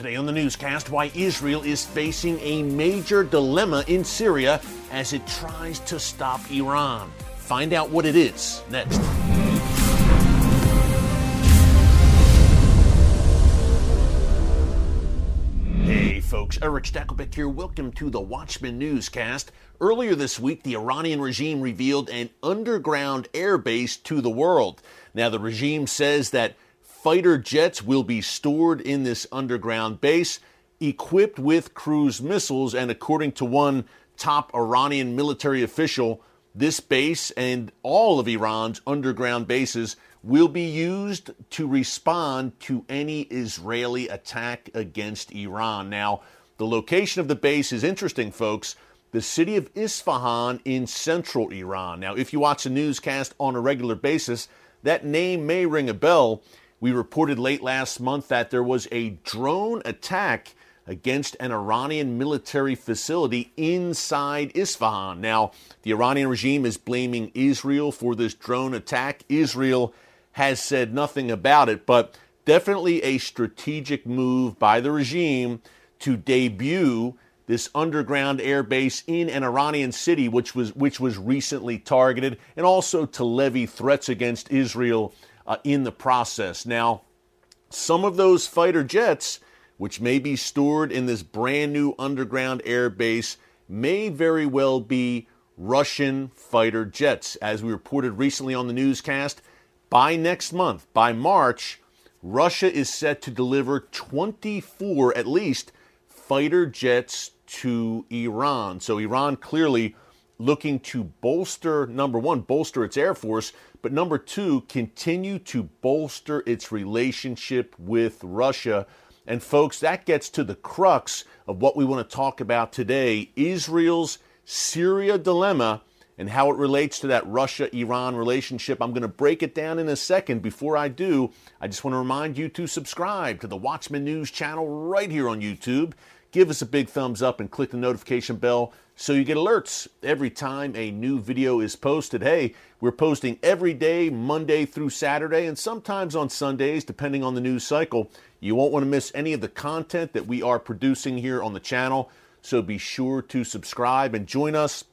Today on the newscast, why Israel is facing a major dilemma in Syria as it tries to stop Iran. Find out what it is next. Hey folks, Erick Stakelbeck here. Welcome to the Watchman Newscast. Earlier this week, the Iranian regime revealed an underground airbase to the world. Now, the regime says that fighter jets will be stored in this underground base, equipped with cruise missiles. And according to one top Iranian military official, this base and all of Iran's underground bases will be used to respond to any Israeli attack against Iran. Now, the location of the base is interesting, folks. The city of Isfahan in central Iran. Now, if you watch the newscast on a regular basis, that name may ring a bell. We reported late last month that there was a drone attack against an Iranian military facility inside Isfahan. Now, the Iranian regime is blaming Israel for this drone attack. Israel has said nothing about it, but definitely a strategic move by the regime to debut this underground air base in an Iranian city which was which was recently targeted and also to levy threats against Israel uh, in the process. Now, some of those fighter jets, which may be stored in this brand new underground air base, may very well be Russian fighter jets. As we reported recently on the newscast, by next month, by March, Russia is set to deliver 24 at least fighter jets to Iran. So Iran clearly looking to bolster, number one, bolster its Air Force, but number two, continue to bolster its relationship with Russia. And folks, that gets to the crux of what we want to talk about today Israel's Syria dilemma and how it relates to that Russia Iran relationship. I'm going to break it down in a second. Before I do, I just want to remind you to subscribe to the Watchman News channel right here on YouTube give us a big thumbs up and click the notification bell so you get alerts every time a new video is posted. Hey, we're posting every day, Monday through Saturday, and sometimes on Sundays, depending on the news cycle. You won't want to miss any of the content that we are producing here on the channel, so be sure to subscribe and join us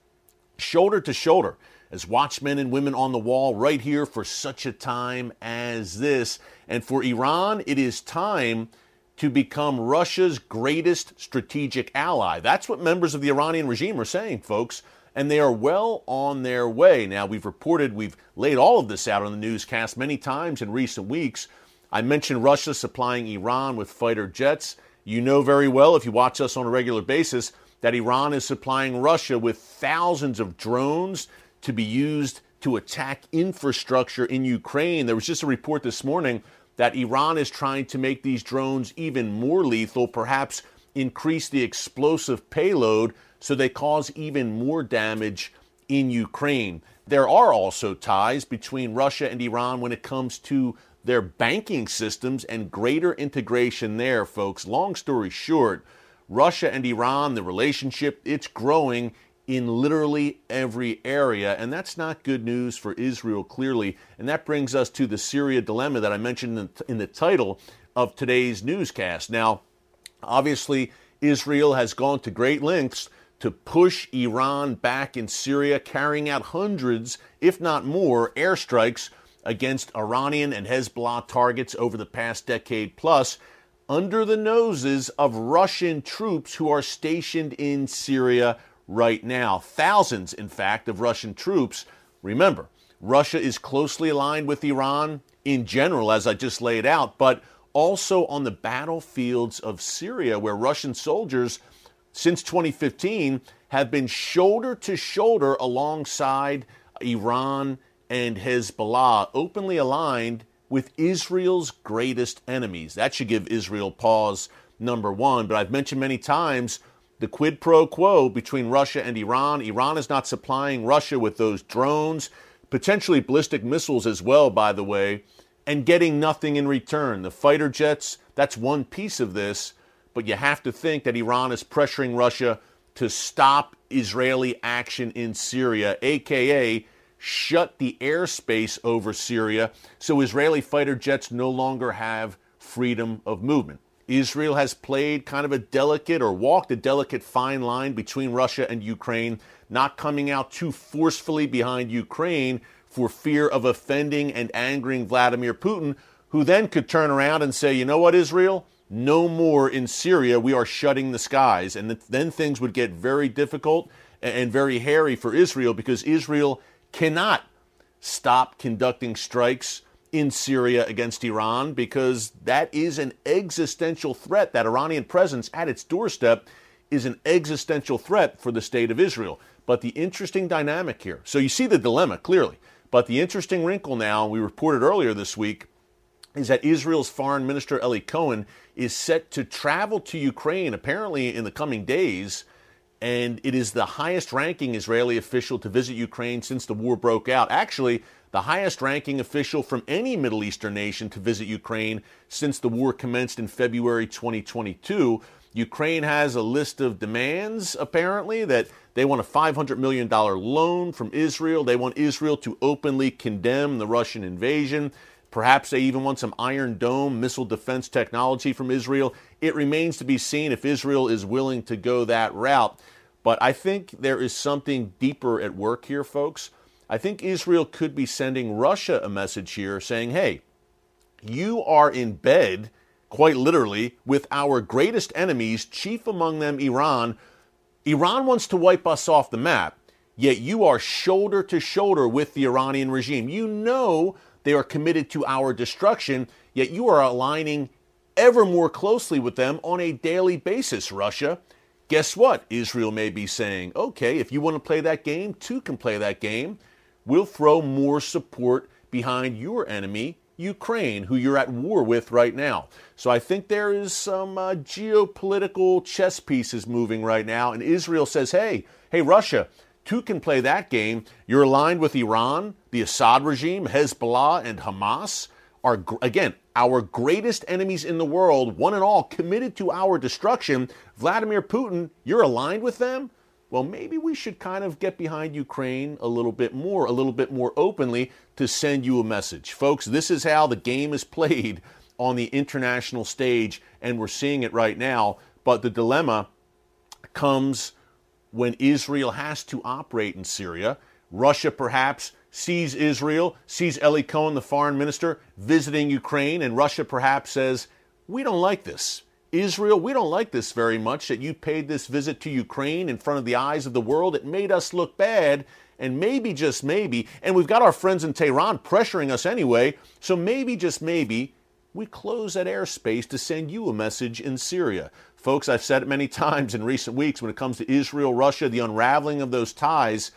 shoulder to shoulder as watchmen and women on the wall right here for such a time as this. And for Iran, it is time to become Russia's greatest strategic ally. That's what members of the Iranian regime are saying, folks. And they are well on their way. Now, we've reported, we've laid all of this out on the newscast many times in recent weeks. I mentioned Russia supplying Iran with fighter jets. You know very well, if you watch us on a regular basis, that Iran is supplying Russia with thousands of drones to be used to attack infrastructure in Ukraine. There was just a report this morning that Iran is trying to make these drones even more lethal, perhaps increase the explosive payload so they cause even more damage in Ukraine. There are also ties between Russia and Iran when it comes to their banking systems and greater integration there, folks. Long story short, Russia and Iran, the relationship, it's growing in literally every area. And that's not good news for Israel, clearly. And that brings us to the Syria dilemma that I mentioned in the title of today's newscast. Now, obviously, Israel has gone to great lengths to push Iran back in Syria, carrying out hundreds, if not more, airstrikes against Iranian and Hezbollah targets over the past decade plus under the noses of Russian troops who are stationed in Syria right now. Thousands, in fact, of Russian troops. Remember, Russia is closely aligned with Iran in general, as I just laid out, but also on the battlefields of Syria, where Russian soldiers, since 2015, have been shoulder to shoulder alongside Iran and Hezbollah, openly aligned with Israel's greatest enemies. That should give Israel pause, number one. But I've mentioned many times the quid pro quo between Russia and Iran. Iran is not supplying Russia with those drones, potentially ballistic missiles as well, by the way, and getting nothing in return. The fighter jets, that's one piece of this, but you have to think that Iran is pressuring Russia to stop Israeli action in Syria, aka shut the airspace over Syria so Israeli fighter jets no longer have freedom of movement. Israel has played kind of a delicate or walked a delicate fine line between Russia and Ukraine, not coming out too forcefully behind Ukraine for fear of offending and angering Vladimir Putin, who then could turn around and say, you know what, Israel? No more in Syria. We are shutting the skies. And then things would get very difficult and very hairy for Israel because Israel cannot stop conducting strikes in Syria against Iran because that is an existential threat. That Iranian presence at its doorstep is an existential threat for the state of Israel. But the interesting dynamic here so you see the dilemma clearly. But the interesting wrinkle now, we reported earlier this week, is that Israel's foreign minister Eli Cohen is set to travel to Ukraine apparently in the coming days and it is the highest ranking Israeli official to visit Ukraine since the war broke out. Actually, the highest ranking official from any Middle Eastern nation to visit Ukraine since the war commenced in February 2022. Ukraine has a list of demands, apparently, that they want a $500 million loan from Israel. They want Israel to openly condemn the Russian invasion. Perhaps they even want some Iron Dome missile defense technology from Israel. It remains to be seen if Israel is willing to go that route. But I think there is something deeper at work here, folks. I think Israel could be sending Russia a message here saying, hey, you are in bed, quite literally, with our greatest enemies, chief among them Iran. Iran wants to wipe us off the map, yet you are shoulder to shoulder with the Iranian regime. You know they are committed to our destruction, yet you are aligning ever more closely with them on a daily basis, Russia. Guess what? Israel may be saying, okay, if you want to play that game, two can play that game. We'll throw more support behind your enemy, Ukraine, who you're at war with right now. So I think there is some uh, geopolitical chess pieces moving right now, and Israel says, hey, hey, Russia, Two can play that game. You're aligned with Iran, the Assad regime, Hezbollah, and Hamas are, again, our greatest enemies in the world, one and all, committed to our destruction. Vladimir Putin, you're aligned with them? Well, maybe we should kind of get behind Ukraine a little bit more, a little bit more openly to send you a message. Folks, this is how the game is played on the international stage, and we're seeing it right now. But the dilemma comes when Israel has to operate in Syria. Russia perhaps sees Israel, sees Eli Cohen, the foreign minister, visiting Ukraine, and Russia perhaps says, We don't like this. Israel, we don't like this very much that you paid this visit to Ukraine in front of the eyes of the world. It made us look bad, and maybe, just maybe, and we've got our friends in Tehran pressuring us anyway, so maybe, just maybe, we close that airspace to send you a message in Syria. Folks, I've said it many times in recent weeks when it comes to Israel, Russia, the unraveling of those ties,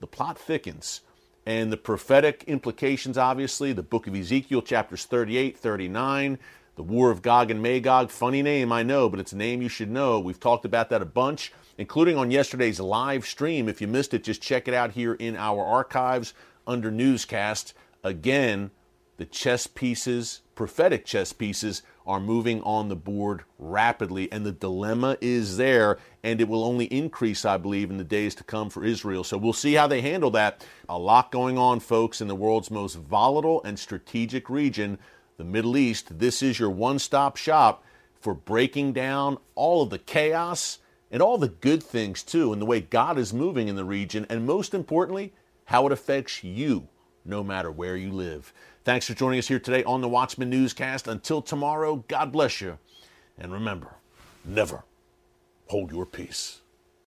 the plot thickens. And the prophetic implications, obviously, the book of Ezekiel, chapters 38, 39, the war of Gog and Magog. Funny name, I know, but it's a name you should know. We've talked about that a bunch, including on yesterday's live stream. If you missed it, just check it out here in our archives under newscast. Again, the chess pieces, prophetic chess pieces, are moving on the board rapidly, and the dilemma is there, and it will only increase, I believe, in the days to come for Israel. So we'll see how they handle that. A lot going on, folks, in the world's most volatile and strategic region, the Middle East. This is your one stop shop for breaking down all of the chaos and all the good things, too, and the way God is moving in the region, and most importantly, how it affects you, no matter where you live. Thanks for joining us here today on the Watchman Newscast. Until tomorrow, God bless you. And remember, never hold your peace.